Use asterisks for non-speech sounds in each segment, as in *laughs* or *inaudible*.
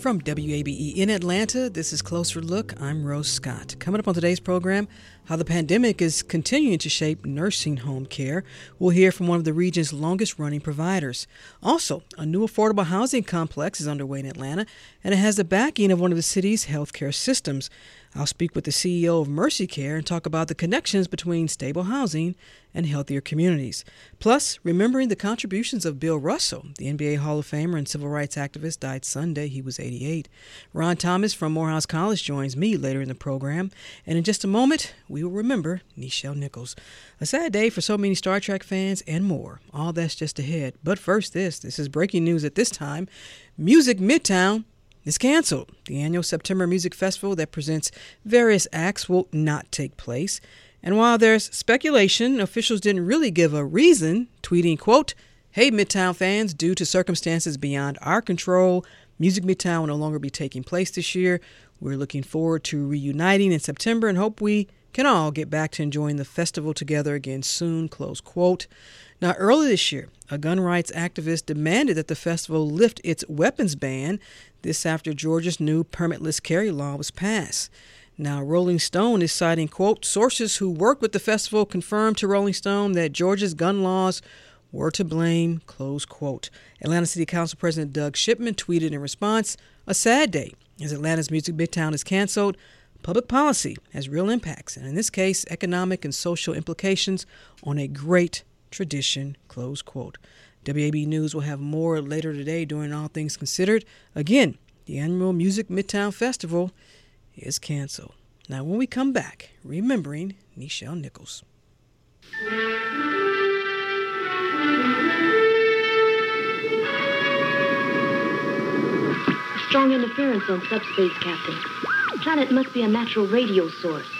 From WABE in Atlanta, this is Closer Look. I'm Rose Scott. Coming up on today's program, how the pandemic is continuing to shape nursing home care. We'll hear from one of the region's longest running providers. Also, a new affordable housing complex is underway in Atlanta, and it has the backing of one of the city's healthcare systems. I'll speak with the CEO of Mercy Care and talk about the connections between stable housing and healthier communities. Plus, remembering the contributions of Bill Russell, the NBA Hall of Famer and civil rights activist, died Sunday. He was 88. Ron Thomas from Morehouse College joins me later in the program. And in just a moment, we will remember Nichelle Nichols. A sad day for so many Star Trek fans and more. All that's just ahead. But first, this. This is breaking news at this time. Music Midtown is canceled. The annual September Music Festival that presents various acts will not take place. And while there's speculation, officials didn't really give a reason, tweeting, quote, Hey, Midtown fans, due to circumstances beyond our control, Music Midtown will no longer be taking place this year. We're looking forward to reuniting in September and hope we can all get back to enjoying the festival together again soon, close quote. Now, early this year, a gun rights activist demanded that the festival lift its weapons ban, this after Georgia's new permitless carry law was passed. Now, Rolling Stone is citing, quote, sources who work with the festival confirmed to Rolling Stone that Georgia's gun laws were to blame, close quote. Atlanta City Council President Doug Shipman tweeted in response, a sad day as Atlanta's Music Midtown is canceled. Public policy has real impacts, and in this case, economic and social implications on a great tradition, close quote. WABE News will have more later today during All Things Considered. Again, the annual Music Midtown Festival is canceled. Now, when we come back, remembering Nichelle Nichols. Strong interference on subspace, Captain. Planet must be a natural radio source.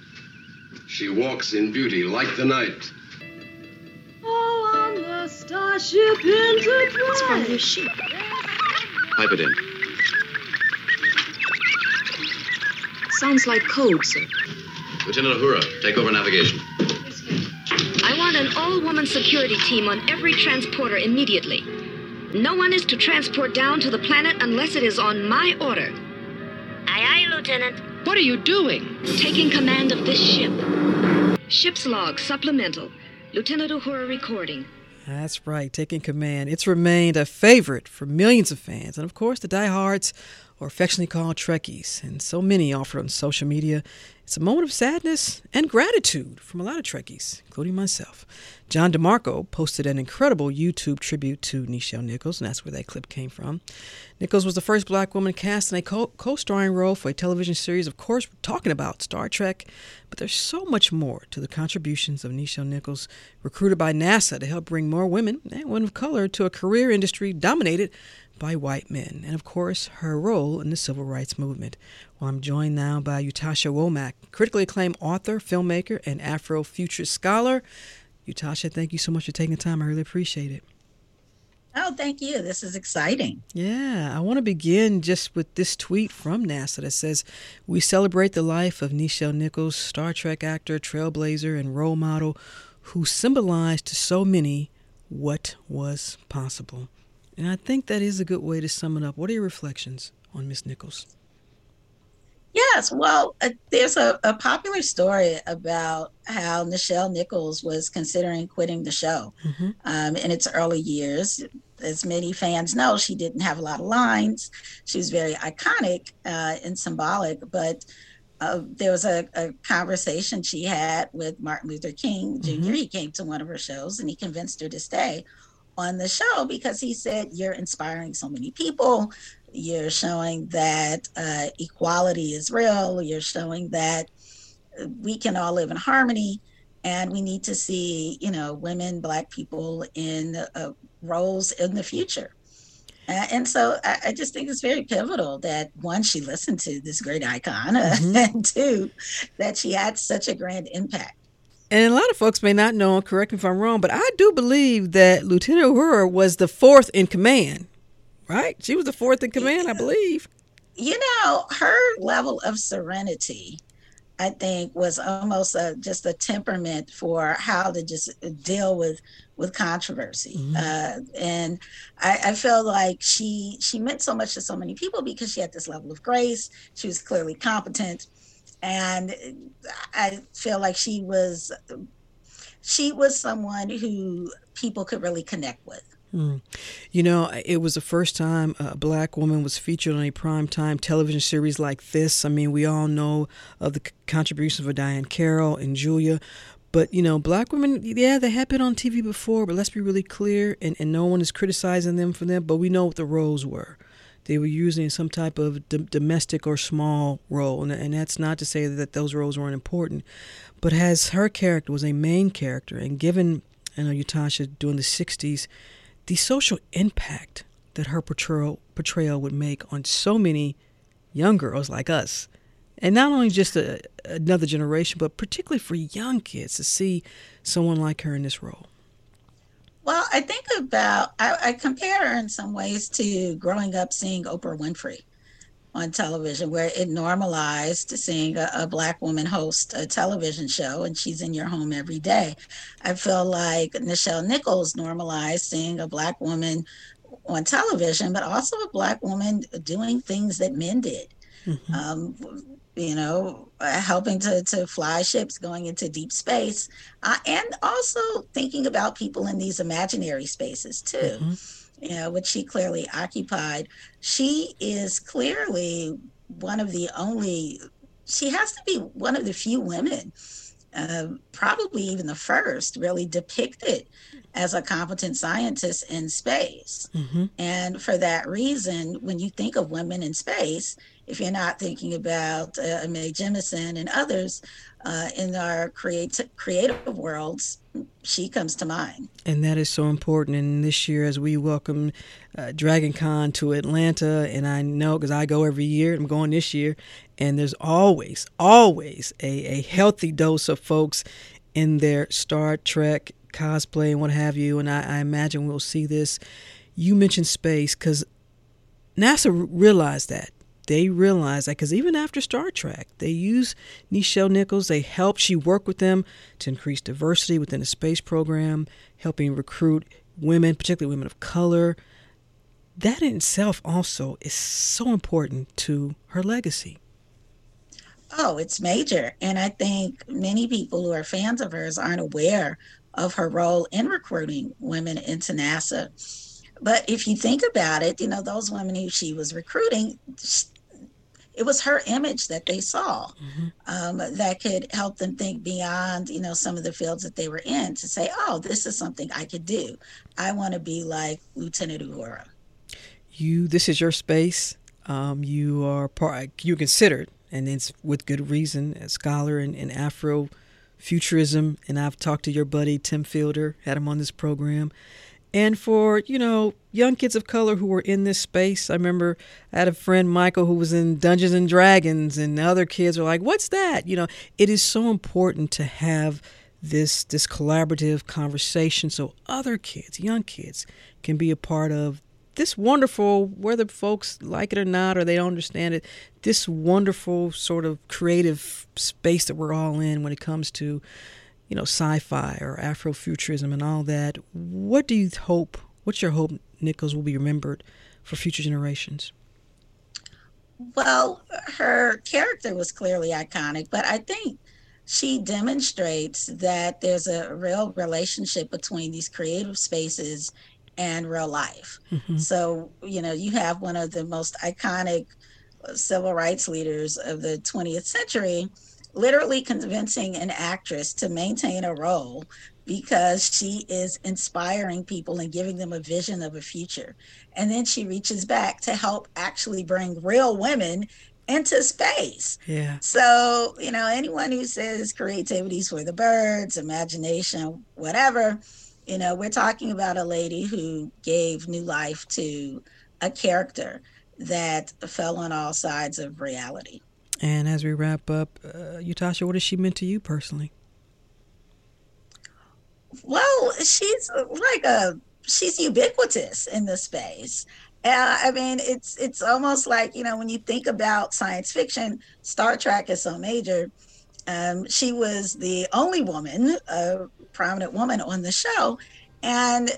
She walks in beauty like the night. Oh, on the starship Enterprise. It's from your ship. Pipe it in. Sounds like code, sir. Lieutenant Uhura, take over navigation. I want an all-woman security team on every transporter immediately. No one is to transport down to the planet unless it is on my order. Aye, aye, Lieutenant. What are you doing? Taking command of this ship. Ship's log supplemental. Lieutenant Uhura recording. That's right, taking command. It's remained a favorite for millions of fans, and of course, the diehards, or affectionately called Trekkies, and so many offered on social media. It's a moment of sadness and gratitude from a lot of Trekkies, including myself. John DeMarco posted an incredible YouTube tribute to Nichelle Nichols, and that's where that clip came from. Nichols was the first black woman cast in a co starring role for a television series, of course, we're talking about Star Trek, but there's so much more to the contributions of Nichelle Nichols, recruited by NASA to help bring more women and women of color to a career industry dominated by white men, and of course, her role in the civil rights movement. Well, I'm joined now by Ytasha Womack, critically acclaimed author, filmmaker, and Afrofuturist scholar. Ytasha, thank you so much for taking the time. I really appreciate it. Oh, thank you. This is exciting. Yeah, I want to begin just with this tweet from NASA that says, We celebrate the life of Nichelle Nichols, Star Trek actor, trailblazer, and role model who symbolized to so many what was possible. And I think that is a good way to sum it up. What are your reflections on Miss Nichols? Yes, well, uh, there's a, a, popular story about how Nichelle Nichols was considering quitting the show mm-hmm. um, in its early years. As many fans know, she didn't have a lot of lines. She was very iconic uh, and symbolic, but uh, there was a, a, conversation she had with Martin Luther King junior mm-hmm. He came to one of her shows and he convinced her to stay on the show because he said, You're inspiring so many people you're showing that uh, equality is real. You're showing that we can all live in harmony, and we need to see, you know, women, Black people in uh, roles in the future. Uh, and so I, I, just think it's very pivotal that one, she listened to this great icon, *laughs* mm-hmm. and two, that she had such a grand impact. And a lot of folks may not know, correct me if I'm wrong, but I do believe that Lieutenant Uhura was the fourth in command right? She was the fourth in command, I believe. You know, her level of serenity, I think, was almost a, just a temperament for how to just deal with with controversy. Mm-hmm. Uh, and I, I feel like she she meant so much to so many people because she had this level of grace. She was clearly competent, and I feel like she was she was someone who people could really connect with. Hmm. You know, it was the first time a black woman was featured on a primetime television series like this. I mean, we all know of the contributions of Diahann Carroll and Julia, but you know, black women, yeah, they have been on TV before, but let's be really clear, and, and no one is criticizing them for them, but we know what the roles were. They were using some type of d- domestic or small role, and, and that's not to say that those roles weren't important, but as her character was a main character, and given, I know Ytasha during the 60s, the social impact that her portrayal, portrayal would make on so many young girls like us. And not only just a, another generation, but particularly for young kids to see someone like her in this role. Well, I think about, I, I compare her in some ways to growing up seeing Oprah Winfrey on television where it normalized seeing a, a, black woman host a television show and she's in your home every day i feel like nichelle nichols normalized seeing a black woman on television but also a black woman doing things that men did mm-hmm. um, you know helping to, to fly ships going into deep space uh, and also thinking about people in these imaginary spaces too mm-hmm you know, which she clearly occupied. She is clearly one of the only, she has to be one of the few women, uh, probably even the first, really depicted as a competent scientist in space. Mm-hmm. And for that reason, when you think of women in space, if you're not thinking about uh, Mae Jemison and others uh, in our creative creative worlds, she comes to mind. And that is so important. And this year, as we welcome uh, Dragon Con to Atlanta, and I know because I go every year, I'm going this year, and there's always, always a, a healthy dose of folks in their Star Trek cosplay and what have you. And I, I imagine we'll see this. You mentioned space because NASA realized that they realized that because even after Star Trek, they used Nichelle Nichols. They helped. She worked with them to increase diversity within the space program, helping recruit women, particularly women of color. That in itself also is so important to her legacy. Oh, it's major. And I think many people who are fans of hers aren't aware of her role in recruiting women into NASA. But if you think about it, you know, those women who she was recruiting, it was her image that they saw mm-hmm. um, that could help them think beyond, you know, some of the fields that they were in to say, oh, this is something I could do. I want to be like Lieutenant Uhura. You, this is your space. Um, you are part, you considered, and it's with good reason, a scholar in, in Afro futurism. And I've talked to your buddy Tim Fielder, had him on this program And for, you know, young kids of color who were in this space, I remember I had a friend, Michael, who was in Dungeons and Dragons, and other kids were like, What's that? You know, it is so important to have this this collaborative conversation so other kids, young kids, can be a part of this wonderful, whether folks like it or not or they don't understand it, this wonderful sort of creative space that we're all in when it comes to, you know, sci-fi or Afrofuturism and all that. What do you hope? What's your hope Nichols will be remembered for future generations? Well, her character was clearly iconic, but I think she demonstrates that there's a real relationship between these creative spaces and real life. Mm-hmm. So, you know, you have one of the most iconic uh, civil rights leaders of the 20th century literally convincing an actress to maintain a role because she is inspiring people and giving them a vision of a future. And then she reaches back to help actually bring real women into space. Yeah. So, you know, anyone who says creativity is for the birds, imagination, whatever, you know, we're talking about a lady who gave new life to a character that fell on all sides of reality. And as we wrap up, uh, Ytasha, what has she meant to you personally? Well, she's like a she's ubiquitous in the space. Uh, I mean, it's it's almost like you know when you think about science fiction, Star Trek is so major. Um, she was the only woman, a prominent woman on the show, and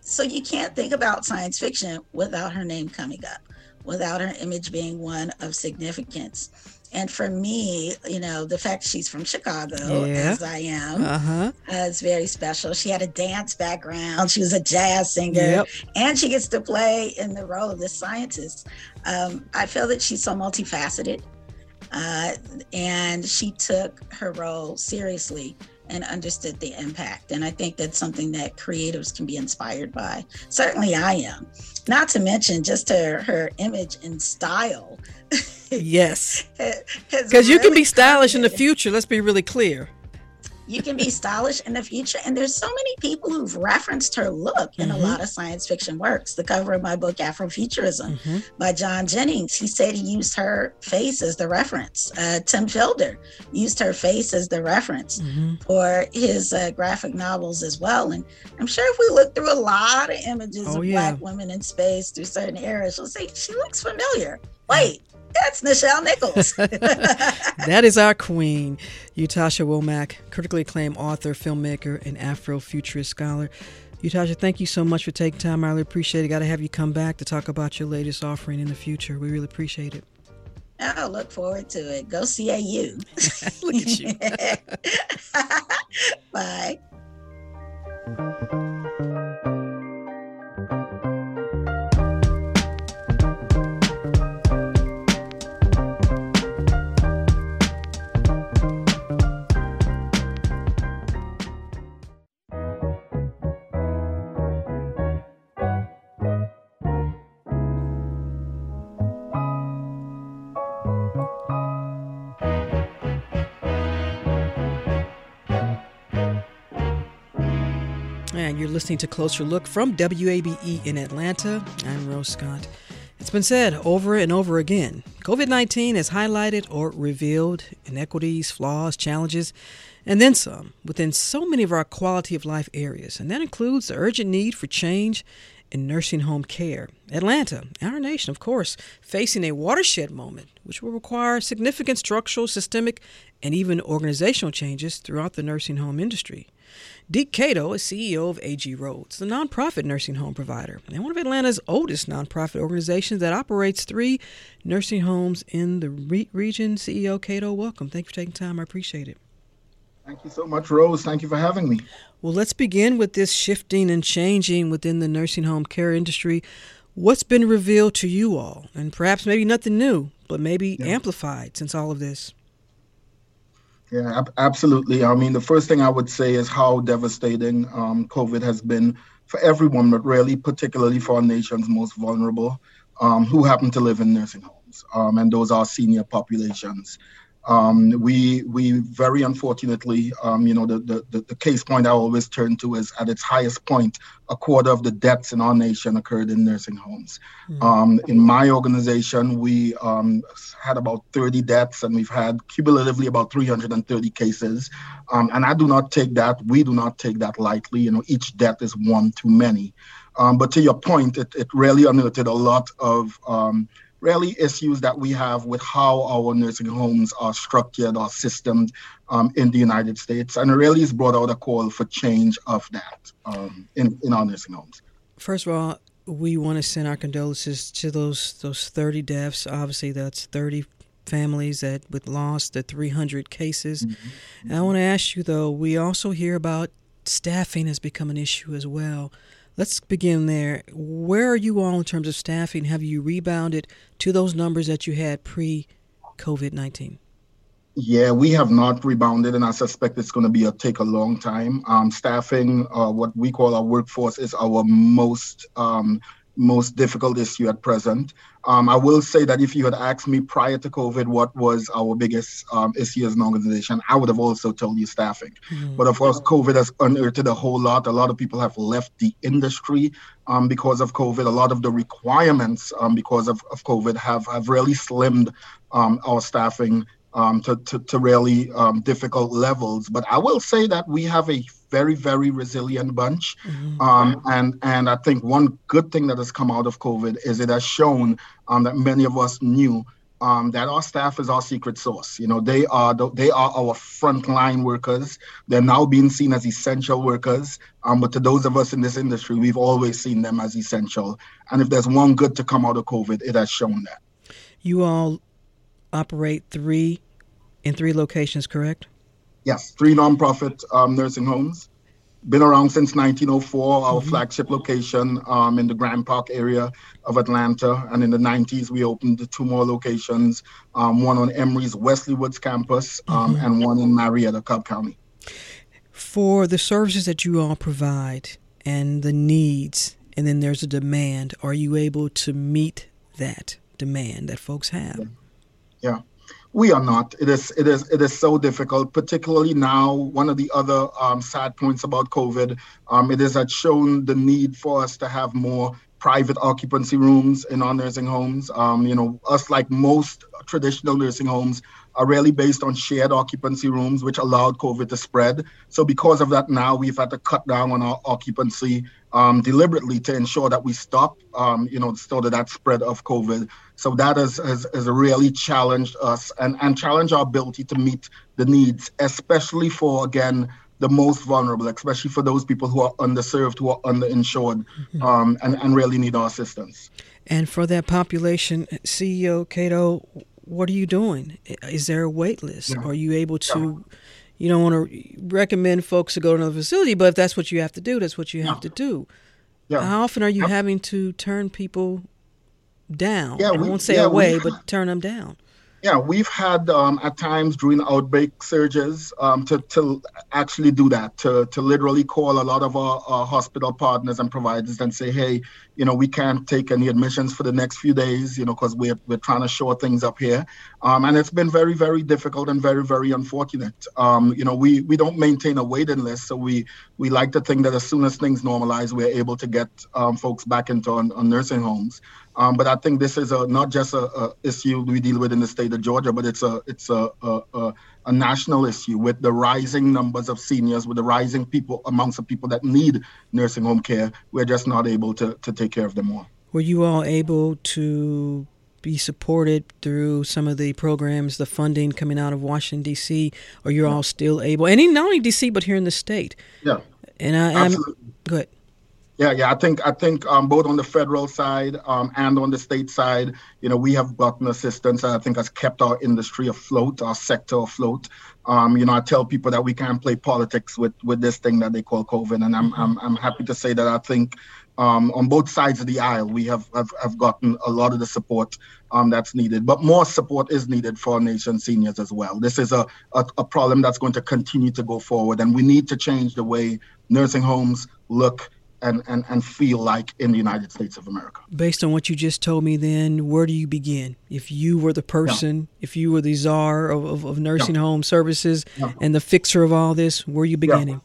so you can't think about science fiction without her name coming up, without her image being one of significance. And for me, you know, the fact she's from Chicago, yeah. as I am, uh-huh. uh, is very special. She had a dance background. She was a jazz singer, yep. and she gets to play in the role of the scientist. Um, I feel that she's so multifaceted, uh, and she took her role seriously and understood the impact. And I think that's something that creatives can be inspired by. Certainly, I am. Not to mention just her her image and style. *laughs* Yes, because really you can be stylish in the future. Let's be really clear you can be stylish in the future. And there's so many people who've referenced her look in mm-hmm. a lot of science fiction works. The cover of my book, Afrofuturism, mm-hmm. by John Jennings, he said he used her face as the reference. Uh, Tim Fielder used her face as the reference mm-hmm. for his uh, graphic novels as well. And I'm sure if we look through a lot of images oh, of yeah. Black women in space through certain eras, we'll say, she looks familiar. Wait, that's Nichelle Nichols. *laughs* that is our queen, Ytasha Womack, critically acclaimed author, filmmaker, and Afrofuturist scholar. Ytasha, thank you so much for taking time. I really appreciate it. Got to have you come back to talk about your latest offering in the future. We really appreciate it. I'll look forward to it. Go CAU. *laughs* look at you. *laughs* Bye. You're listening to Closer Look from WABE in Atlanta. I'm Rose Scott. It's been said over and over again COVID 19 has highlighted or revealed inequities, flaws, challenges, and then some within so many of our quality of life areas. And that includes the urgent need for change in nursing home care. Atlanta, our nation, of course, facing a watershed moment, which will require significant structural, systemic, and even organizational changes throughout the nursing home industry. Deke Cateau is CEO of AG Rhodes, the nonprofit nursing home provider, and one of Atlanta's oldest nonprofit organizations that operates three nursing homes in the re- region. CEO Cateau, welcome. Thank you for taking time. I appreciate it. Thank you so much, Rose. Thank you for having me. Well, let's begin with this shifting and changing within the nursing home care industry. What's been revealed to you all? And perhaps maybe nothing new, but maybe yeah. amplified since all of this. Yeah, ab- absolutely. I mean, the first thing I would say is how devastating um, COVID has been for everyone, but really, particularly for our nation's most vulnerable, um, who happen to live in nursing homes, um, and those are senior populations. Um, we we very unfortunately, um, you know, the, the the case point I always turn to is at its highest point, a quarter of the deaths in our nation occurred in nursing homes. Mm. Um, in my organization, we um, had about 30 deaths, and we've had cumulatively about 330 cases. Um, and I do not take that. We do not take that lightly. You know, each death is one too many. Um, but to your point, it, it really unearthed a lot of really issues that we have with how our nursing homes are structured or systemed um, in the United States. And it really has brought out a call for change of that um, in, in our nursing homes. First of all, we want to send our condolences to those those 30 deaths. Obviously, that's 30 families that with lost the 300 cases. Mm-hmm. And I want to ask you though, we also hear about staffing has become an issue as well. Let's begin there. Where are you all in terms of staffing? Have you rebounded to those numbers that you had pre COVID 19? Yeah, we have not rebounded, and I suspect it's going to be a take a long time. Um, staffing, uh, what we call our workforce, is our most um, most difficult issue at present. Um, I will say that if you had asked me prior to COVID what was our biggest um, issue as an organization, I would have also told you staffing. Mm-hmm. But of course, COVID has unearthed a whole lot. A lot of people have left the industry um, because of COVID. A lot of the requirements um, because of, of COVID have, have really slimmed um, our staffing um, to, to, to, really difficult levels. But I will say that we have a very, very resilient bunch. Mm-hmm. Um, and, and I think one good thing that has come out of COVID is it has shown um, that many of us knew um, that our staff is our secret sauce. You know, they are the, they are our frontline workers. They're now being seen as essential workers. Um, but to those of us in this industry, we've always seen them as essential. And if there's one good to come out of COVID, it has shown that. You all operate three in three locations, correct? Yes, three nonprofit um, nursing homes. Been around since 1904. Our mm-hmm. flagship location um, in the Grand Park area of Atlanta, and in the 90s we opened two more locations. Um, one on Emory's Wesley Woods campus, um, mm-hmm. and one in Marietta, Cobb County. For the services that you all provide and the needs, and then there's a demand. Are you able to meet that demand that folks have? Yeah we are not. It is it is it is so difficult, particularly now. One of the other um, sad points about COVID, um, it has shown the need for us to have more private occupancy rooms in our nursing homes. Um, you know, us like most traditional nursing homes are really based on shared occupancy rooms, which allowed COVID to spread. So because of that, now we've had to cut down on our occupancy um, deliberately to ensure that we stop, um, you know, sort of that spread of COVID. So that has, has, has really challenged us and, and challenged our ability to meet the needs, especially for, again, the most vulnerable, especially for those people who are underserved, who are underinsured, mm-hmm. um, and, and really need our assistance. And for that population, CEO Cateau, what are you doing? Is there a wait list? Yeah. Are you able to? Yeah you don't want to recommend folks to go to another facility, but if that's what you have to do, that's what you have to do. Yeah. How often are you having to turn people down? Yeah, we, I won't say yeah, away, but turn them down. Yeah, we've had um, at times during outbreak surges um, to, to actually do that, to, to literally call a lot of our, our, hospital partners and providers and say, hey, you know, we can't take any admissions for the next few days, you know, because we're, we're trying to shore things up here. Um, and it's been very, very difficult and very, very unfortunate. Um, you know, we, we don't maintain a waiting list. So we, we like to think that as soon as things normalize, we're able to get um, folks back into on, on nursing homes. Um, but I think this is a, not just a, a, issue we deal with in the state of Georgia, but it's a it's a, a, a, national issue with the rising numbers of seniors, with the rising people amongst the people that need nursing home care. We're just not able to, to take care of them all. Were you all able to be supported through some of the programs, the funding coming out of Washington D.C. Or you're all still able, and not only D.C. but here in the state? Yeah, and I, I'm good. Yeah, yeah. I think I think um, both on the federal side um, and on the state side, you know, we have gotten assistance that I think has kept our industry afloat, our sector afloat. Um, you know, I tell people that we can't play politics with with this thing that they call COVID, and I'm I'm, I'm happy to say that I think um, on both sides of the aisle we have have, have gotten a lot of the support um, that's needed, but more support is needed for our nation seniors as well. This is a, a a problem that's going to continue to go forward, and we need to change the way nursing homes look and, and, and feel like in the United States of America. Based on what you just told me, then where do you begin? If you were the person, yeah. if you were the czar of, of, of nursing yeah. home services yeah. and the fixer of all this, where are you beginning?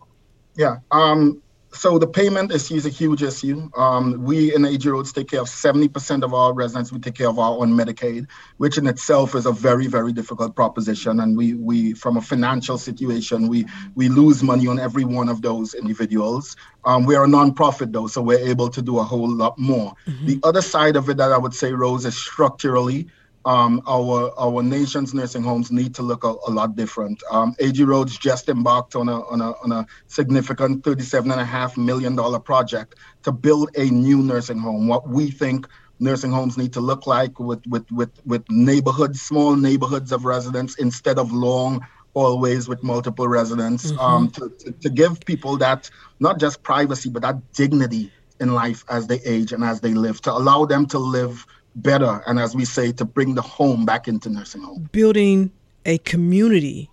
Yeah. Um, so the payment issue is a huge issue. Um, we in AG Rhodes take care of 70% of our residents. We take care of our own Medicaid, which in itself is a very, very difficult proposition. And we, we from a financial situation, we we lose money on every one of those individuals. Um, we are a nonprofit though, so we're able to do a whole lot more. Mm-hmm. The other side of it that I would say, Rose, is structurally um, our our nation's nursing homes need to look a, a lot different. Um, AG Rhodes just embarked on a, on a on a significant thirty-seven and a half million dollar project to build a new nursing home. What we think nursing homes need to look like with with with with neighborhoods, small neighborhoods of residents instead of long hallways with multiple residents. Mm-hmm. Um, to, to, to give people that not just privacy but that dignity in life as they age and as they live, to allow them to live better and as we say to bring the home back into nursing home building a community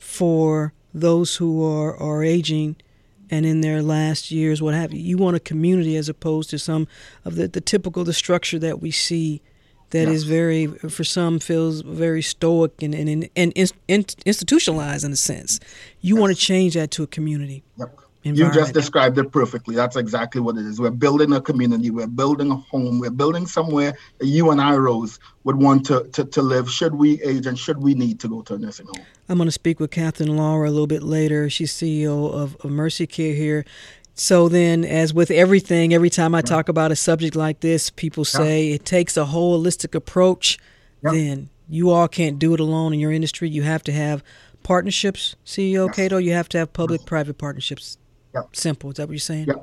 for those who are, are aging and in their last years what have you you want a community as opposed to some of the, the typical the structure that we see that yes. is very for some feels very stoic and and, and, and in, in, institutionalized in a sense you yes. want to change that to a community yep. You just described it perfectly. That's exactly what it is. We're building a community. We're building a home. We're building somewhere that you and I, Rose, would want to, to, to live should we age and should we need to go to a nursing home. I'm going to speak with Catherine Lawler a little bit later. She's CEO of, of Mercy Care here. So then, as with everything, every time I right. talk about a subject like this, people say yeah. it takes a holistic approach. Yeah. Then you all can't do it alone in your industry. You have to have partnerships, CEO yeah. Cateau. You have to have public-private partnerships yeah. Simple. Is that what you're saying? Yeah.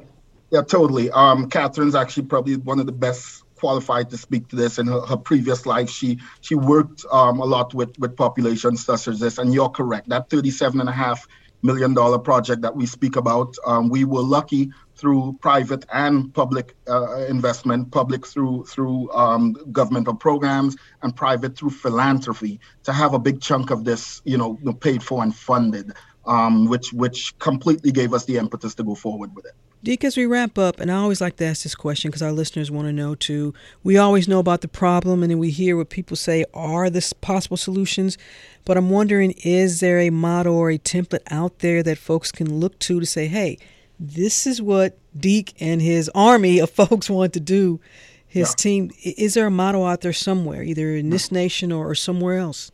Yeah, totally. Um, Catherine's actually probably one of the best qualified to speak to this. In her, her previous life, she she worked um, a lot with with populations such as this. And you're correct. That thirty-seven and a half million dollar project that we speak about, um, we were lucky through private and public uh, investment, public through through um, governmental programs, and private through philanthropy, to have a big chunk of this, you know, paid for and funded um, which which completely gave us the impetus to go forward with it. Deke, as we wrap up, and I always like to ask this question because our listeners want to know too. We always know about the problem, and then we hear what people say are the possible solutions. But I'm wondering, is there a model or a template out there that folks can look to to say, "Hey, this is what Deke and his army of *laughs* folks want to do"? His yeah. team. Is there a model out there somewhere, either in this nation or, or somewhere else?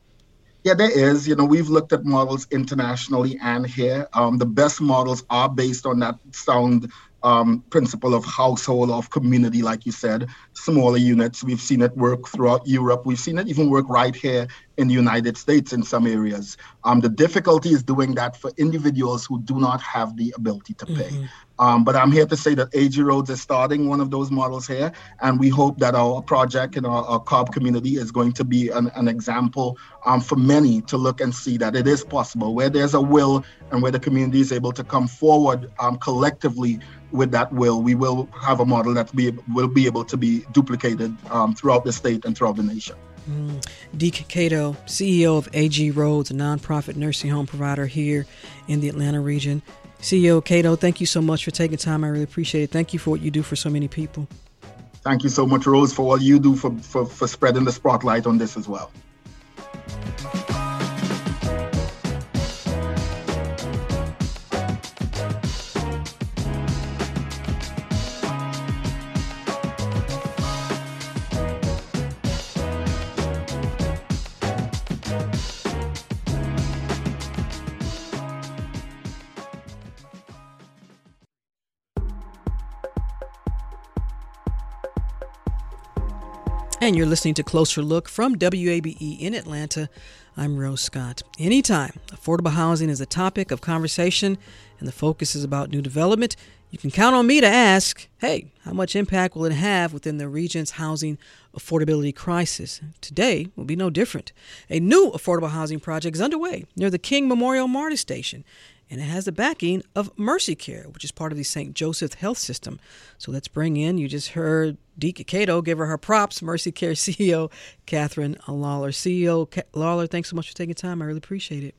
Yeah, there is. You know, we've looked at models internationally and here. Um, the best models are based on that sound um, principle of household, of community, like you said, smaller units. We've seen it work throughout Europe. We've seen it even work right here in the United States in some areas. Um, the difficulty is doing that for individuals who do not have the ability to pay. Mm-hmm. Um, but I'm here to say that AG Rhodes is starting one of those models here, and we hope that our project in our, our Cobb community is going to be an, an example um, for many to look and see that it is possible. Where there's a will and where the community is able to come forward um, collectively with that will, we will have a model that be, will be able to be duplicated um, throughout the state and throughout the nation. Mm. Deke Cateau, CEO of AG Rhodes, a nonprofit nursing home provider here in the Atlanta region. CEO Cateau, thank you so much for taking time. I really appreciate it. Thank you for what you do for so many people. Thank you so much, Rose, for all you do for, for, for spreading the spotlight on this as well. And you're listening to Closer Look from WABE in Atlanta. I'm Rose Scott. Anytime affordable housing is a topic of conversation and the focus is about new development, you can count on me to ask hey, how much impact will it have within the region's housing affordability crisis? Today will be no different. A new affordable housing project is underway near the King Memorial MARTA station and it has the backing of Mercy Care, which is part of the St. Joseph Health System. So let's bring in, you just heard Deke Cateau give her her props, Mercy Care *laughs* CEO Catherine Lawler. CEO Lawler, thanks so much for taking time. I really appreciate it.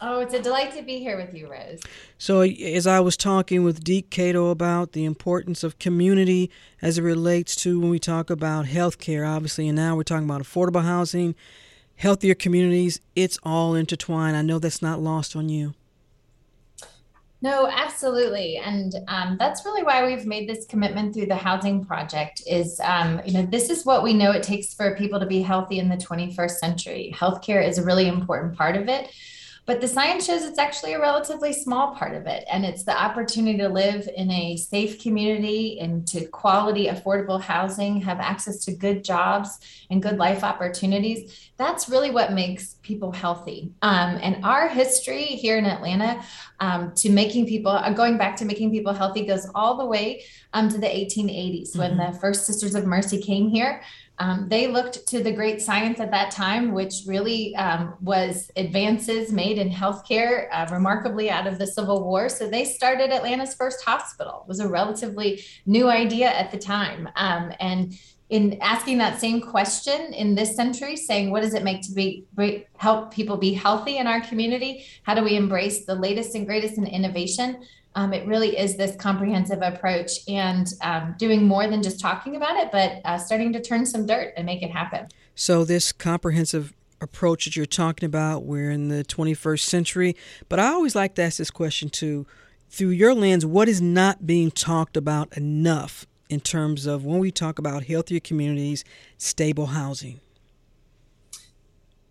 Oh, it's a delight to be here with you, Rose. So, as I was talking with Deke Cateau about the importance of community as it relates to when we talk about healthcare, obviously, and now we're talking about affordable housing, healthier communities, it's all intertwined. I know that's not lost on you. No, absolutely, and um, that's really why we've made this commitment through the housing project. Is um, you know this is what we know it takes for people to be healthy in the 21st century. Healthcare is a really important part of it. But the science shows it's actually a relatively small part of it. And it's the opportunity to live in a safe community and to quality, affordable housing, have access to good jobs and good life opportunities. That's really what makes people healthy. Um, and our history here in Atlanta um, to making people, uh, going back to making people healthy, goes all the way um, to the 1880s mm-hmm. when the first Sisters of Mercy came here. Um, they looked to the great science at that time, which really um, was advances made in healthcare, uh, remarkably out of the Civil War. So they started Atlanta's first hospital. It was a relatively new idea at the time, um, and in asking that same question in this century, saying what does it make to be help people be healthy in our community? How do we embrace the latest and greatest in innovation? Um, it really is this comprehensive approach and um, doing more than just talking about it, but uh, starting to turn some dirt and make it happen. So, this comprehensive approach that you're talking about, we're in the 21st century, but I always like to ask this question too through your lens, what is not being talked about enough in terms of when we talk about healthier communities, stable housing?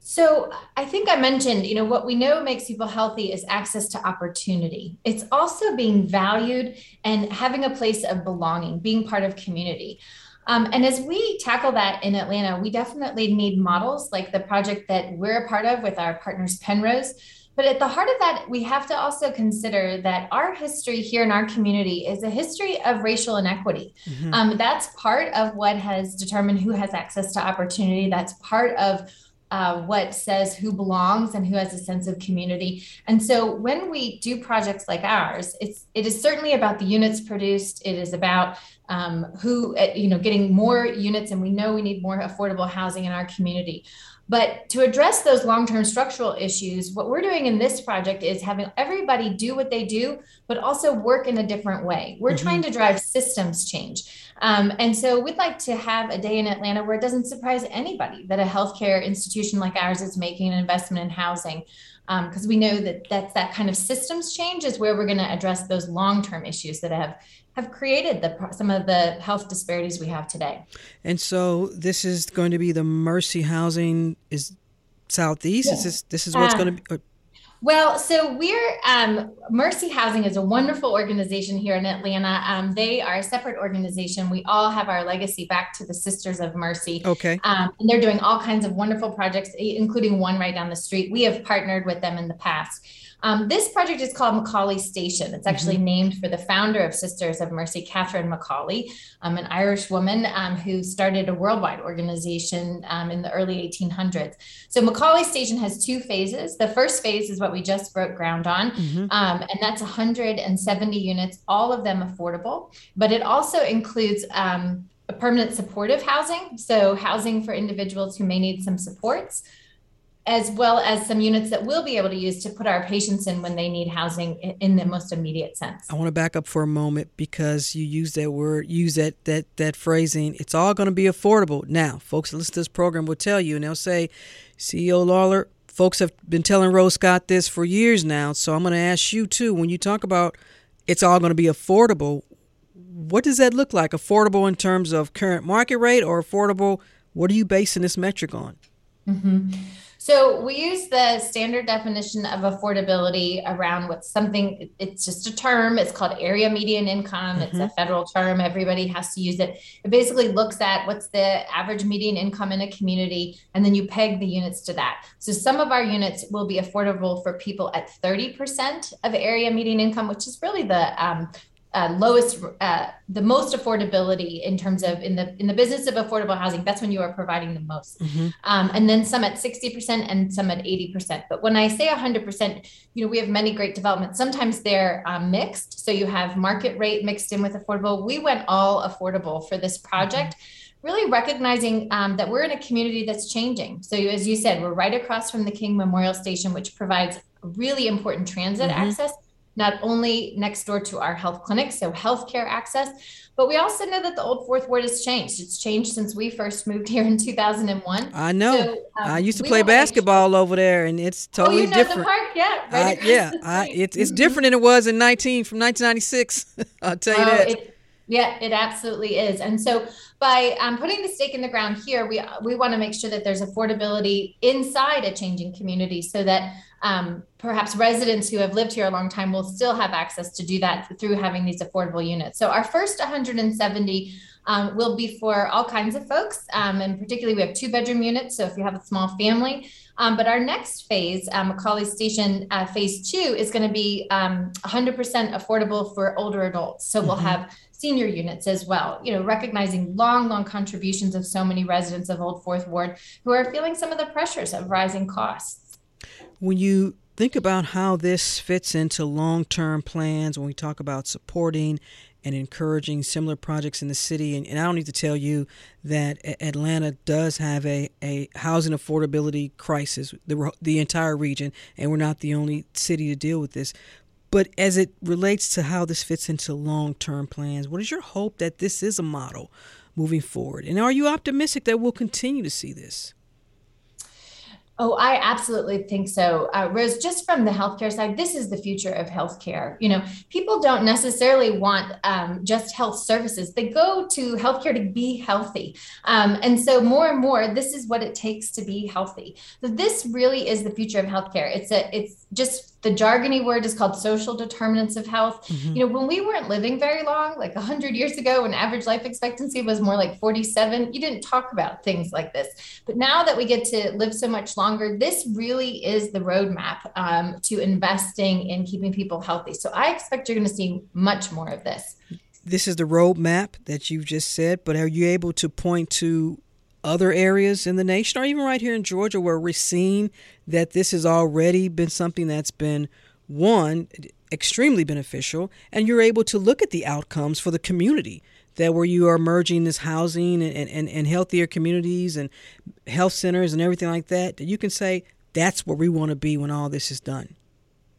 So I think I mentioned, you know, what we know makes people healthy is access to opportunity. It's also being valued and having a place of belonging, being part of community. Um, and as we tackle that in Atlanta, we definitely need models like the project that we're a part of with our partners Penrose. But at the heart of that, we have to also consider that our history here in our community is a history of racial inequity. Mm-hmm. Um, that's part of what has determined who has access to opportunity. That's part of uh, what says who belongs and who has a sense of community. And so when we do projects like ours, it's it is certainly about the units produced. It is about um, who uh, you know getting more units, and we know we need more affordable housing in our community. But to address those long term structural issues, what we're doing in this project is having everybody do what they do, but also work in a different way. We're mm-hmm. trying to drive systems change. Um, and so we'd like to have a day in Atlanta where it doesn't surprise anybody that a healthcare institution like ours is making an investment in housing. Because um, we know that that's that kind of systems change is where we're going to address those long-term issues that have have created the some of the health disparities we have today. And so this is going to be the Mercy Housing is Southeast. Yeah. Is this this is what's uh, going to be? Well, so we're um, Mercy Housing is a wonderful organization here in Atlanta. Um, they are a separate organization. We all have our legacy back to the Sisters of Mercy. Okay. Um, and they're doing all kinds of wonderful projects, including one right down the street. We have partnered with them in the past. Um, this project is called McAuley Station. It's actually mm-hmm. named for the founder of Sisters of Mercy, Catherine McAuley, um, an Irish woman um, who started a worldwide organization um, in the early 1800s. So McAuley Station has two phases. The first phase is what we just broke ground on, mm-hmm. Um, and that's 170 units, all of them affordable. But it also includes um, permanent supportive housing, so housing for individuals who may need some supports as well as some units that we'll be able to use to put our patients in when they need housing in the most immediate sense. I want to back up for a moment because you use that word, use that that that phrasing. It's all going to be affordable. Now, folks that listen to this program will tell you, and they'll say, CEO Lawler, folks have been telling Rose Scott this for years now. So I'm going to ask you too. When you talk about it's all going to be affordable, what does that look like? Affordable in terms of current market rate, or affordable? What are you basing this metric on? Mm-hmm. So we use the standard definition of affordability around what's something, it's just a term. It's called area median income. Mm-hmm. It's a mm-hmm. federal term. Everybody has to use it. It basically looks at what's the average median income in a community, and then you peg the units to that. So some of our units will be affordable for people at 30% of area median income, which is really the um, uh, lowest, uh, the most affordability in terms of in the in the business of affordable housing. That's when you are providing the most, mm-hmm. um, and then some at sixty percent and some at eighty percent. But when I say hundred percent, you know we have many great developments. Sometimes they're um, mixed, so you have market rate mixed in with affordable. We went all affordable for this project. Mm-hmm really recognizing um, that we're in a community that's changing. So, as you said, we're right across from the King Memorial Station, which provides really important transit mm-hmm. access, not only next door to our health clinic, so healthcare access, but we also know that the Old Fourth Ward has changed. It's changed since we first moved here in 2001. I know. So, um, I used to play basketball sure. over there, and it's totally oh, you know different. The park, yeah, right uh, yeah. I, it's it's different than it was in 19 from 1996. *laughs* I'll tell you oh, that. It, yeah, it absolutely is. And so by um, putting the stake in the ground here, we we want to make sure that there's affordability inside a changing community, so that um, perhaps residents who have lived here a long time will still have access to do that through having these affordable units. So our first 170 um, will be for all kinds of folks, um, and particularly we have two bedroom units. So if you have a small family. Um, but our next phase, um, McAuley Station uh, phase two, is going to be 100% affordable for older adults. So mm-hmm. we'll have senior units as well, you know, recognizing long, long contributions of so many residents of Old Fourth Ward who are feeling some of the pressures of rising costs. When you think about how this fits into long term plans, when we talk about supporting and encouraging similar projects in the city. And, and, I don't need to tell you that Atlanta does have a, a housing affordability crisis, the, the entire region, and we're not the only city to deal with this. But as it relates to how this fits into long term plans, what is your hope that this is a model moving forward? And are you optimistic that we'll continue to see this? Oh, I absolutely think so. Uh, Rose, just from the healthcare side, this is the future of healthcare. You know, people don't necessarily want um, just health services, they go to healthcare to be healthy. Um, and so, more and more, this is what it takes to be healthy. So, this really is the future of healthcare. It's a, it's just the jargony word is called social determinants of health. Mm-hmm. You know, when we weren't living very long, like 100 years ago, when average life expectancy was more like 47, you didn't talk about things like this. But now that we get to live so much longer, this really is the roadmap um, to investing in keeping people healthy. So I expect you're going to see much more of this. This is the roadmap that you've just said, but are you able to point to other areas in the nation, or even right here in Georgia, where we're seeing that this has already been something that's been one extremely beneficial, and you're able to look at the outcomes for the community that where you are merging this housing and, and, and healthier communities and health centers and everything like that, that you can say that's where we want to be when all this is done.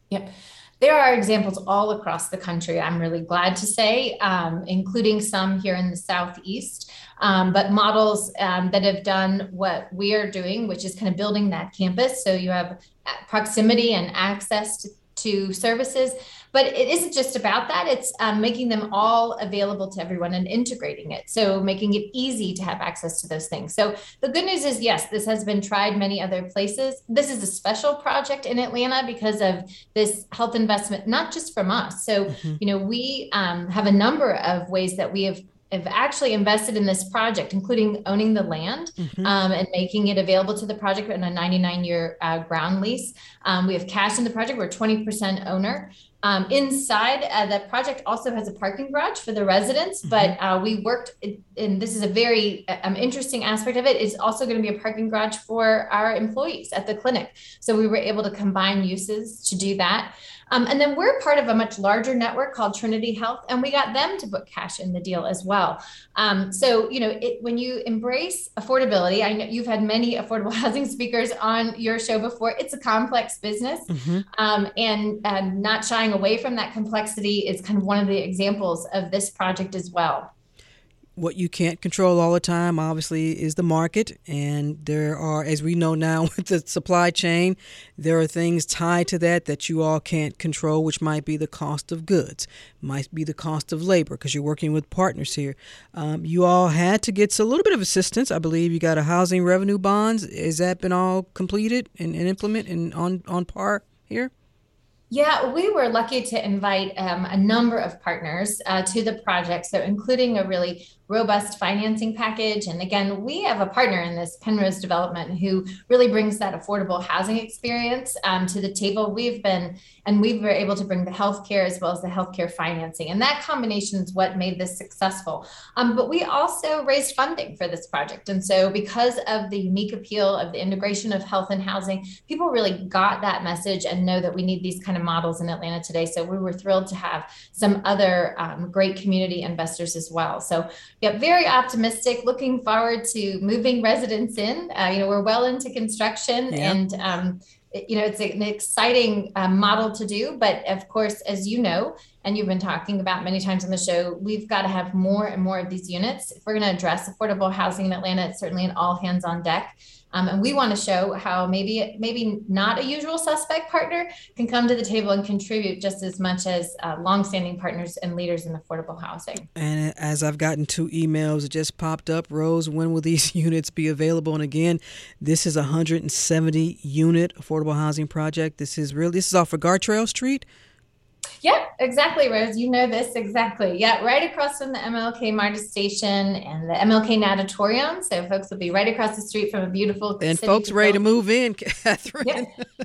Yep. There are examples all across the country, I'm really glad to say, um, including some here in the Southeast, um, but models um, that have done what we are doing, which is kind of building that campus. So you have proximity and access to, to services but it isn't just about that it's um, making them all available to everyone and integrating it so making it easy to have access to those things so the good news is yes this has been tried many other places this is a special project in atlanta because of this health investment not just from us so mm-hmm. you know we um, have a number of ways that we have have actually invested in this project, including owning the land mm-hmm. um, and making it available to the project in a 99 year uh, ground lease. Um, we have cash in the project. We're 20% owner. Um, inside, uh, the project also has a parking garage for the residents, mm-hmm. but uh, we worked, and this is a very um, interesting aspect of it. it, is also going to be a parking garage for our employees at the clinic. So we were able to combine uses to do that. Um, and then we're part of a much larger network called Trinity Health, and we got them to put cash in the deal as well. Um, so, you know, it, when you embrace affordability, I know you've had many affordable *laughs* housing speakers on your show before. It's a complex business, mm-hmm. um, and, and not shying away from that complexity is kind of one of the examples of this project as well what you can't control all the time obviously is the market. And there are as we know now *laughs* with the supply chain there are things tied to that that you all can't control which might be the cost of goods might be the cost of labor because you're working with partners here. Um, you all had to get a little bit of assistance. I believe you got a housing revenue bonds. Has that been all completed and, and implemented and on on par here? Yeah, we were lucky to invite um, a number of partners uh, to the project, so including a really robust financing package. And again, we have a partner in this, Penrose Development, who really brings that affordable housing experience um, to the table. We've been, and we were able to bring the healthcare as well as the healthcare financing. And that combination is what made this successful. Um, but we also raised funding for this project. And so, because of the unique appeal of the integration of health and housing, people really got that message and know that we need these kind of models in Atlanta today. So, we were thrilled to have some other um, great community investors as well. So, yeah, very optimistic. Looking forward to moving residents in. Uh, you know, we're well into construction, and um, you know, it's an exciting uh, model to do. But of course, as you know, and you've been talking about many times on the show, we've got to have more and more of these units. If we're going to address affordable housing in Atlanta, it's certainly an all hands on deck. Um, and we want to show how maybe maybe not a usual suspect partner can come to the table and contribute just as much as uh, longstanding partners and leaders in affordable housing. And as I've gotten two emails, it just popped up. Rose, when will these *laughs* units be available? And again, this is a 170 unit affordable housing project. This is really this is off of Gartrell Street. Yep, exactly, Rose. You know this exactly. Yeah, right across from the MLK MARTA station and the MLK Natatorium. So folks will be right across the street from a beautiful and folks ready to move in, *laughs* Catherine. Yeah.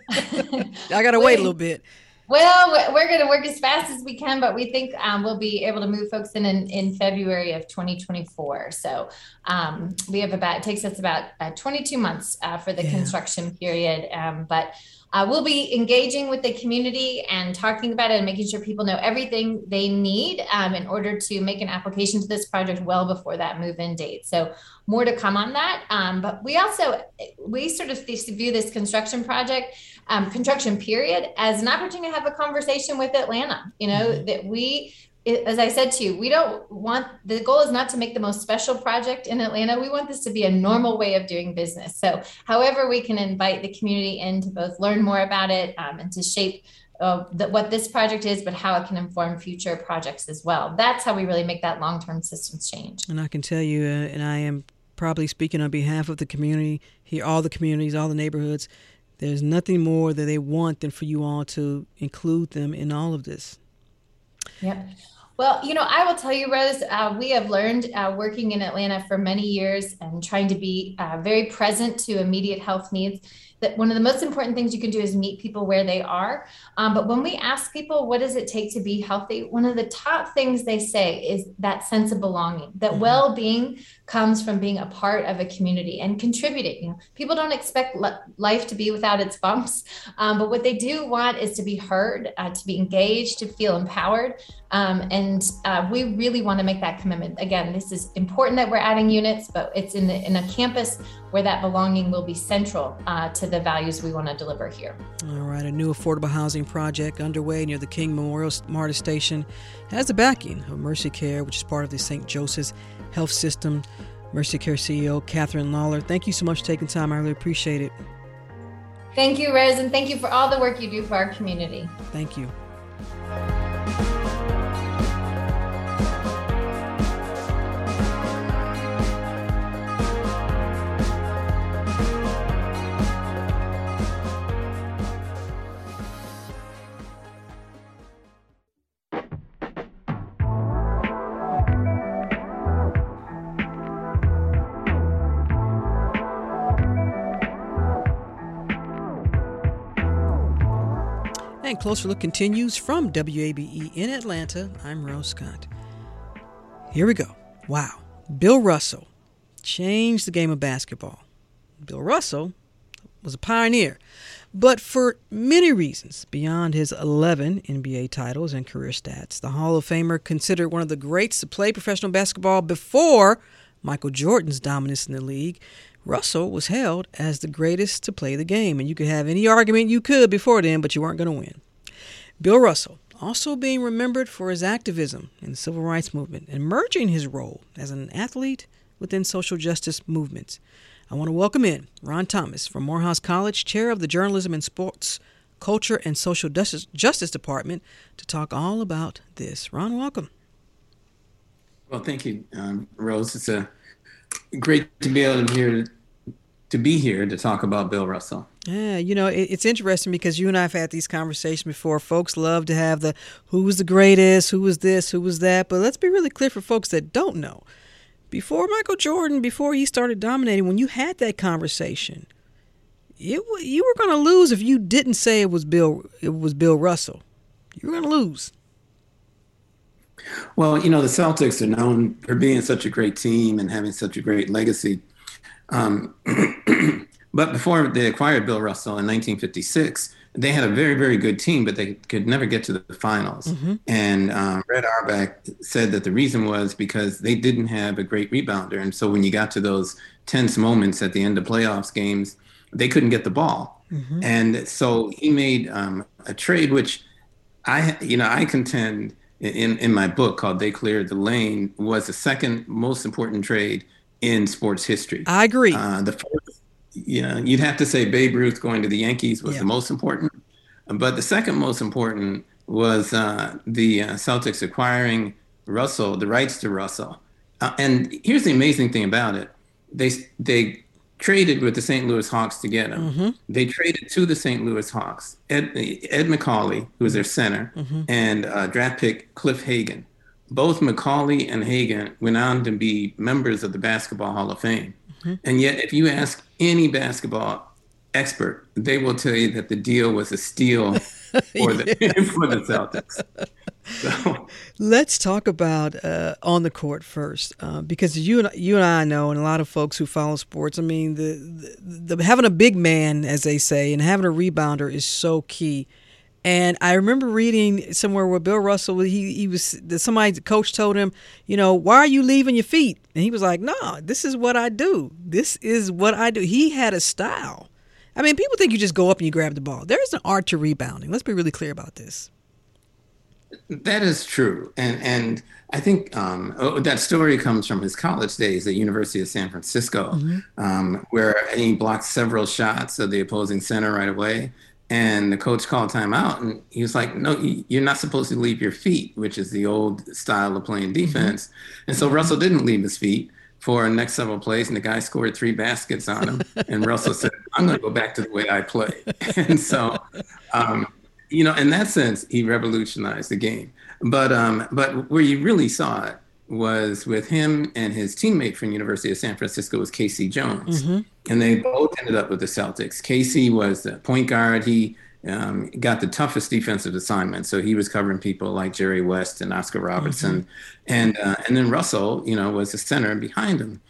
*laughs* I got to wait a little bit. Well, we're going to work as fast as we can, but we think um, we'll be able to move folks in in, in February of 2024. So um, we have about it takes us about uh, 22 months uh, for the yeah. construction period, um, but uh, we'll be engaging with the community and talking about it and making sure people know everything they need um, in order to make an application to this project well before that move-in date. So more to come on that. Um, but we also we sort of view this construction project, um, construction period, as an opportunity to have a conversation with Atlanta. You know mm-hmm. that we it, as I said to you, we don't want the goal is not to make the most special project in Atlanta. We want this to be a normal way of doing business. So, however, we can invite the community in to both learn more about it um, and to shape uh, the, what this project is, but how it can inform future projects as well. That's how we really make that long term systems change. And I can tell you, uh, and I am probably speaking on behalf of the community here, all the communities, all the neighborhoods. There's nothing more that they want than for you all to include them in all of this. Yep. Well, you know, I will tell you, Rose, uh, we have learned uh, working in Atlanta for many years and trying to be uh, very present to immediate health needs that one of the most important things you can do is meet people where they are. Um, but when we ask people, what does it take to be healthy? One of the top things they say is that sense of belonging, that mm-hmm. well being comes from being a part of a community and contributing. You know, people don't expect le- life to be without its bumps, um, but what they do want is to be heard, uh, to be engaged, to feel empowered. Um, and uh, we really want to make that commitment. Again, this is important that we're adding units, but it's in, the, in a campus where that belonging will be central uh, to the values we want to deliver here. All right, a new affordable housing project underway near the King Memorial MARTA Station has the backing of Mercy Care, which is part of the St. Joseph's Health System. Mercy Care CEO Catherine Lawler, thank you so much for taking time. I really appreciate it. Thank you, Rose, and thank you for all the work you do for our community. Thank you. Closer Look continues from WABE in Atlanta. I'm Rose Scott. Here we go. Wow. Bill Russell changed the game of basketball. Bill Russell was a pioneer, but for many reasons beyond his 11 NBA titles and career stats. The Hall of Famer considered one of the greats to play professional basketball before Michael Jordan's dominance in the league. Russell was held as the greatest to play the game, and you could have any argument you could before then, but you weren't going to win. Bill Russell, also being remembered for his activism in the civil rights movement and merging his role as an athlete within social justice movements. I want to welcome in Ron Thomas from Morehouse College, chair of the Journalism and Sports Culture and Social Justice, Justice Department, to talk all about this. Ron, welcome. Well, thank you, um, Rose. It's a great to be able to hear to be here to talk about Bill Russell. Yeah, you know, it, it's interesting because you and I have had these conversations before. Folks love to have the who was the greatest, who was this, who was that. But let's be really clear for folks that don't know. Before Michael Jordan, before he started dominating, when you had that conversation, it, you were going to lose if you didn't say it was Bill. It was Bill Russell. You were going to lose. Well, you know, the Celtics are known for being such a great team and having such a great legacy. Um, *clears throat* but before they acquired Bill Russell in 1956, they had a very, very good team, but they could never get to the finals. Mm-hmm. And um, Red Auerbach said that the reason was because they didn't have a great rebounder. And so when you got to those tense moments at the end of playoffs games, they couldn't get the ball. Mm-hmm. And so he made um, a trade, which I, you know, I contend in, in my book called They Cleared the Lane was the second most important trade in sports history. I agree. Uh, the first, you know, you'd have to say Babe Ruth going to the Yankees was yeah. the most important, but the second most important was uh, the uh, Celtics acquiring Russell, the rights to Russell. Uh, and here's the amazing thing about it: they they traded with the St. Louis Hawks to get him. Mm-hmm. They traded to the St. Louis Hawks Ed, Ed Macauley, who was their center, mm-hmm. and uh, draft pick Cliff Hagan. Both Macauley and Hagan went on to be members of the Basketball Hall of Fame. Mm-hmm. And yet, if you ask any basketball expert, they will tell you that the deal was a steal *laughs* for the, *laughs* for the Celtics. So. Let's talk about uh, on the court first, uh, because you and you and I know, and a lot of folks who follow sports. I mean, the, the, the having a big man, as they say, and having a rebounder is so key. And I remember reading somewhere where Bill Russell, he he was somebody coach told him, you know, why are you leaving your feet? And he was like, no, this is what I do. This is what I do. He had a style. I mean, people think you just go up and you grab the ball. There is an art to rebounding. Let's be really clear about this. That is true, and and I think um, oh, that story comes from his college days at University of San Francisco, mm-hmm. um, where he blocked several shots of the opposing center right away, and the coach called timeout, and he was like, "No, you're not supposed to leave your feet, which is the old style of playing mm-hmm. defense." Mm-hmm. And so Russell didn't leave his feet for the next several plays, and the guy scored three baskets on him. *laughs* and Russell said, "I'm going to go back to the way I play." *laughs* and so. Um, you know, in that sense, he revolutionized the game. But um, but where you really saw it was with him and his teammate from University of San Francisco was K.C. Jones, mm-hmm. and they both ended up with the Celtics. K.C. was the point guard. He um, got the toughest defensive assignment, so he was covering people like Jerry West and Oscar Robertson, mm-hmm. and uh, and then Russell, you know, was the center behind him.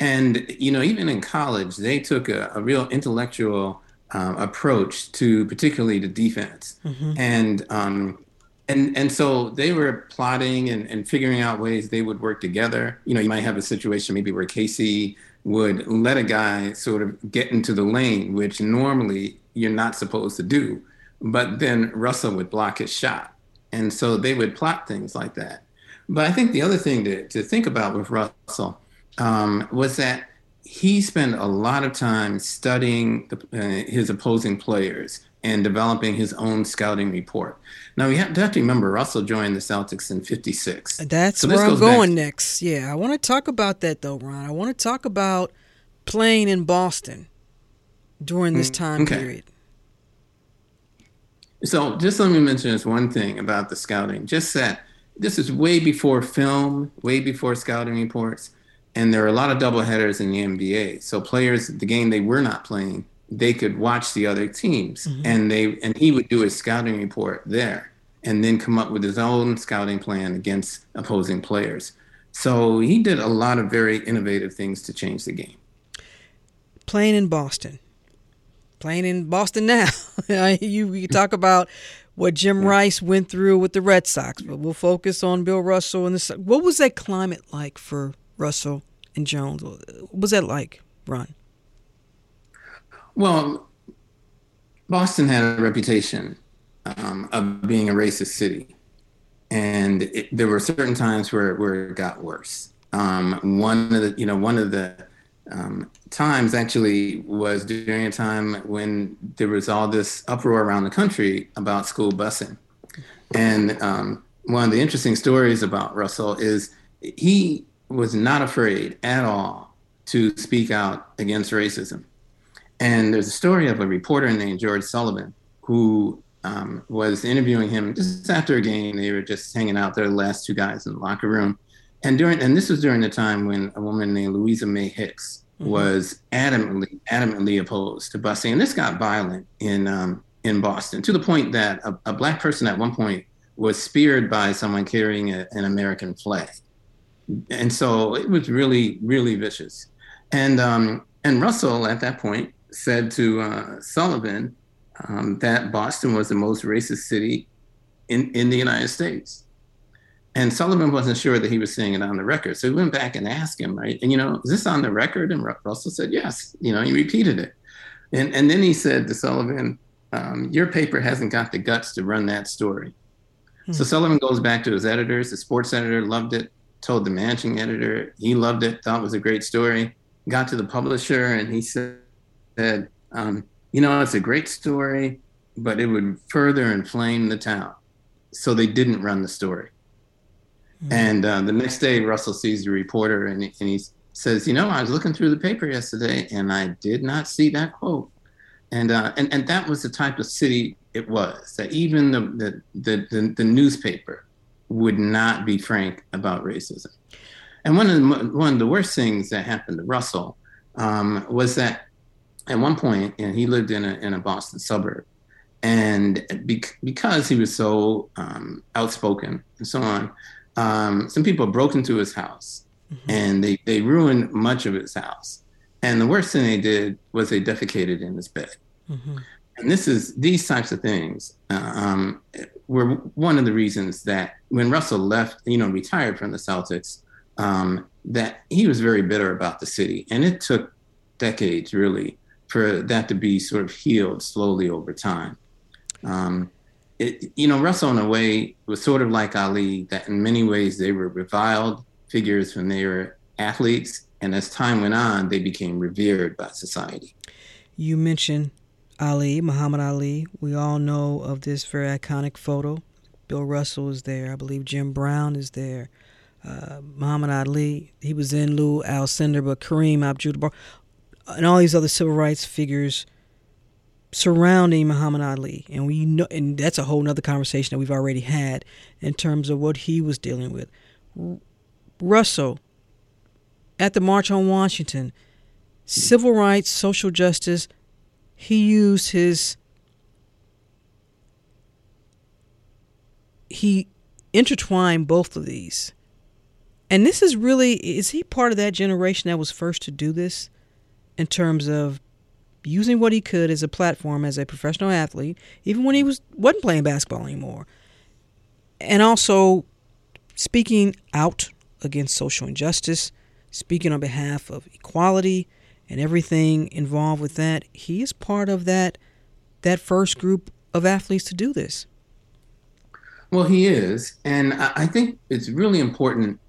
And you know, even in college, they took a, a real intellectual um, approach to particularly the defense. Mm-hmm. And um, and and so they were plotting and, and figuring out ways they would work together. You know, you might have a situation maybe where K.C. would let a guy sort of get into the lane, which normally you're not supposed to do, but then Russell would block his shot. And so they would plot things like that. But I think the other thing to, to think about with Russell um, was that he spent a lot of time studying the, uh, his opposing players and developing his own scouting report. Now, we have to, have to remember Russell joined the Celtics in 56. That's so where I'm going next. Yeah, I want to talk about that, though, Ron. I want to talk about playing in Boston during this mm, time okay. period. So, just let me mention this one thing about the scouting. Just that this is way before film, way before scouting reports and there are a lot of double headers in the NBA. So players, the game they were not playing, they could watch the other teams, mm-hmm. and they and he would do a scouting report there, and then come up with his own scouting plan against opposing players. So he did a lot of very innovative things to change the game. Playing in Boston, playing in Boston now. *laughs* you, you talk about what Jim Rice went through with the Red Sox, but we'll focus on Bill Russell and the. What was that climate like for Russell and Jones. What was that like, Ron? Well, Boston had a reputation um, of being a racist city, and it, there were certain times where where it got worse. Um, one of the you know one of the um, times actually was during a time when there was all this uproar around the country about school busing, and um, one of the interesting stories about Russell is he was not afraid at all to speak out against racism. And there's a story of a reporter named George Sullivan who um, was interviewing him just after a game. They were just hanging out there, the last two guys in the locker room. And during and this was during the time when a woman named Louisa May Hicks mm-hmm. was adamantly adamantly opposed to busing. And this got violent in um, in Boston to the point that a, a, black person at one point was speared by someone carrying a, an American flag and so it was really really vicious and um, and russell at that point said to uh, sullivan um, that boston was the most racist city in, in the united states and sullivan wasn't sure that he was saying it on the record so he went back and asked him right and you know is this on the record and russell said yes you know he repeated it And, and then he said to Sullivan, um, Your paper hasn't got the guts to run that story. Hmm. So Sullivan goes back to his editors. The sports editor loved it, told the managing editor he loved it, thought it was a great story. Got to the publisher and he said, um, You know, it's a great story, but it would further inflame the town. So they didn't run the story. Mm-hmm. And uh, the next day, Russell sees the reporter and, and he says, "You know, I was looking through the paper yesterday and I did not see that quote." And uh, and and that was the type of city it was. That even the the the, the, the newspaper would not be frank about racism. And one of the, one of the worst things that happened to Russell um, was that at one point, and he lived in a in a Boston suburb, and be- because he was so um, outspoken and so on, um, some people broke into his house mm-hmm. and they, they ruined much of his house. And the worst thing they did was they defecated in his bed. Mm-hmm. And this is these types of things uh, um, were one of the reasons that when Russell left, you know, retired from the Celtics, um, that he was very bitter about the city. And it took decades really for that to be sort of healed slowly over time. Um, it, you know, Russell in a way was sort of like Ali, that in many ways they were reviled figures when they were athletes, and as time went on, they became revered by society. You mentioned Ali, Muhammad Ali. We all know of this very iconic photo. Bill Russell is there. I believe Jim Brown is there. Uh, Muhammad Ali, he was in Lou Alcindor, but Kareem Abdul-Jabbar, and all these other civil rights figures surrounding Muhammad Ali, and we know, and that's a whole nother conversation that we've already had in terms of what he was dealing with. Russell, at the March on Washington, civil rights, social justice, he used his he intertwined both of these. And this is really is he part of that generation that was first to do this in terms of using what he could as a platform as a professional athlete, even when he was wasn't playing basketball anymore, and also speaking out against social injustice, speaking on behalf of equality and everything involved with that. He is part of that that first group of athletes to do this. Well, he is, and I think it's really important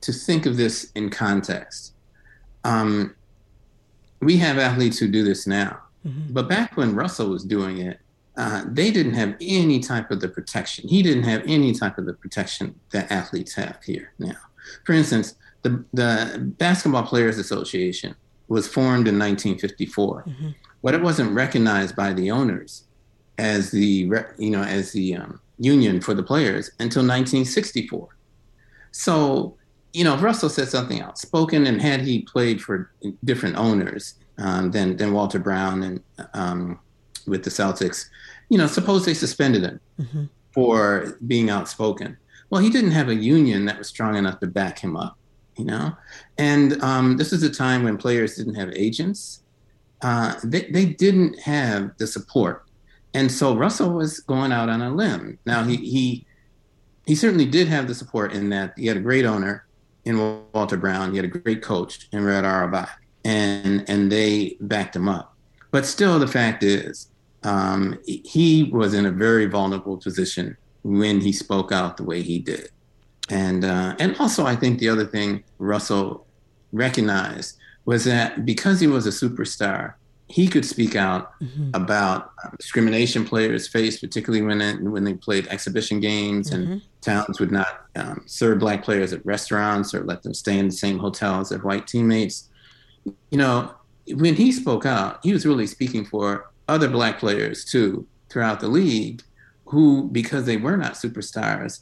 to think of this in context. Um, we have athletes who do this now, mm-hmm. but back when Russell was doing it, uh, they didn't have any type of the protection. He didn't have any type of the protection that athletes have here now. For instance, the, the Basketball Players Association was formed in 1954, mm-hmm. but it wasn't recognized by the owners as the you know as the um, union for the players until 1964. So you know, if Russell said something outspoken, and had he played for different owners um, than than Walter Brown and um, with the Celtics, you know, suppose they suspended him mm-hmm. for being outspoken. Well, he didn't have a union that was strong enough to back him up, you know. And um, this is a time when players didn't have agents. Uh, they, they didn't have the support, and so Russell was going out on a limb. Now he he he certainly did have the support in that he had a great owner in Walter Brown. He had a great coach in Red Auerbach, and and they backed him up. But still, the fact is, um, he was in a very vulnerable position when he spoke out the way he did. And uh, and also, I think the other thing Russell recognized was that because he was a superstar, he could speak out mm-hmm. about um, discrimination players faced, particularly when it, when they played exhibition games mm-hmm. and towns would not um, serve black players at restaurants or let them stay in the same hotels as white teammates. You know, when he spoke out, he was really speaking for other black players too throughout the league, who because they were not superstars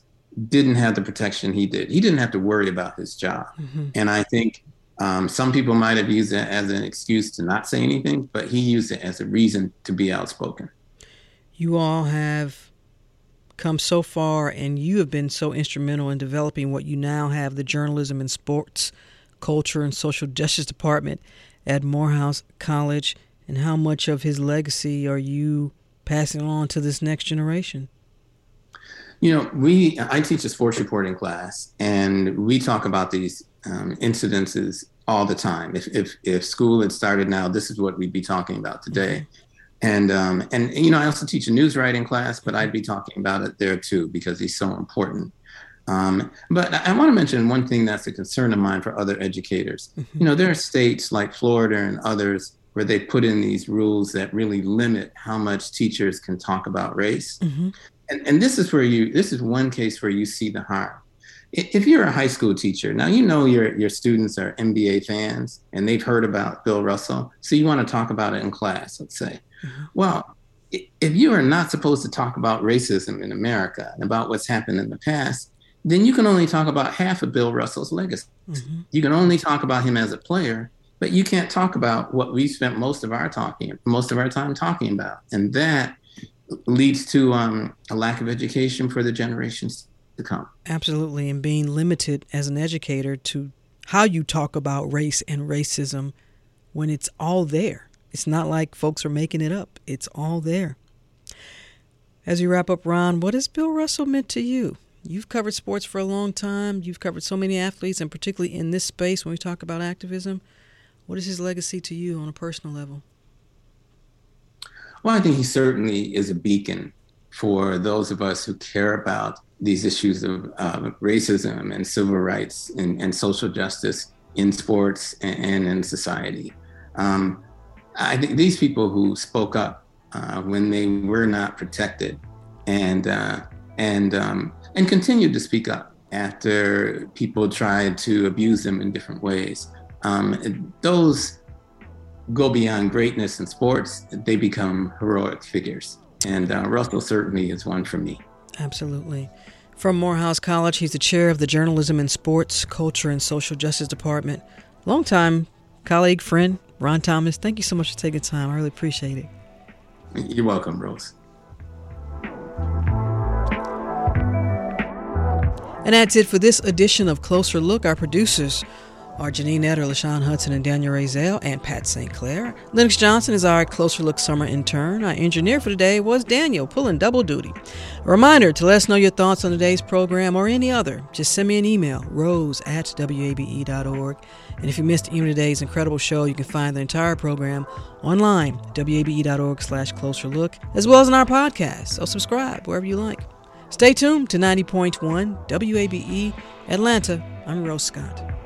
didn't have the protection he did. He didn't have to worry about his job, mm-hmm. and I think um, some people might have used it as an excuse to not say anything, but he used it as a reason to be outspoken. You all have come so far, and you have been so instrumental in developing what you now have the journalism and sports, culture, and social justice department at Morehouse College. And how much of his legacy are you passing on to this next generation? You know, we I teach a sports reporting class, and we talk about these um, incidences all the time. If, if if school had started now, this is what we'd be talking about today. Mm-hmm. And um, and you know, I also teach a news writing class, but I'd be talking about it there too because he's so important. Um, but I, I want to mention one thing that's a concern of mine for other educators. Mm-hmm. You know, there are states like Florida and others where they put in these rules that really limit how much teachers can talk about race. Mm-hmm. And, and this is where you, this is one case where you see the harm. If you're a high school teacher, now you know your, your students are NBA fans and they've heard about Bill Russell, so you want to talk about it in class, let's say. Mm-hmm. Well, if you are not supposed to talk about racism in America and about what's happened in the past, then you can only talk about half of Bill Russell's legacy. Mm-hmm. You can only talk about him as a player, but you can't talk about what we spent most of our talking most of our time talking about and that leads to um, a lack of education for the generations to come. Absolutely and being limited as an educator to how you talk about race and racism when it's all there. It's not like folks are making it up. It's all there. As you wrap up ron what has bill russell meant to you? You've covered sports for a long time. You've covered so many athletes and particularly in this space when we talk about activism. What is his legacy to you on a personal level? Well, I think he certainly is a beacon for those of us who care about these issues of uh, racism and civil rights and, and, social justice in sports and, and in society. Um, I think these people who spoke up uh, when they were not protected and uh, and um, and continued to speak up after people tried to abuse them in different ways um, those go beyond greatness in sports, they become heroic figures. And uh, Russell certainly is one for me. Absolutely. From Morehouse College, he's the chair of the Journalism and Sports, Culture, and Social Justice Department. Longtime colleague, friend, Ron Thomas, thank you so much for taking time. I really appreciate it. You're welcome, Rose. And that's it for this edition of Closer Look. Our producers are Janine Etter, LaShawn Hudson, and Daniel Razel, and Pat St. Clair. Lennox Johnson is our Closer Look Summer intern. Our engineer for today was Daniel, pulling double duty. A reminder to let us know your thoughts on today's program or any other. Just send me an email, rose at wabe.org. And if you missed any of today's incredible show, you can find the entire program online, wabe.org slash closer look, as well as in our podcast. So subscribe wherever you like. Stay tuned to 90.1 WABE Atlanta. I'm Rose Scott.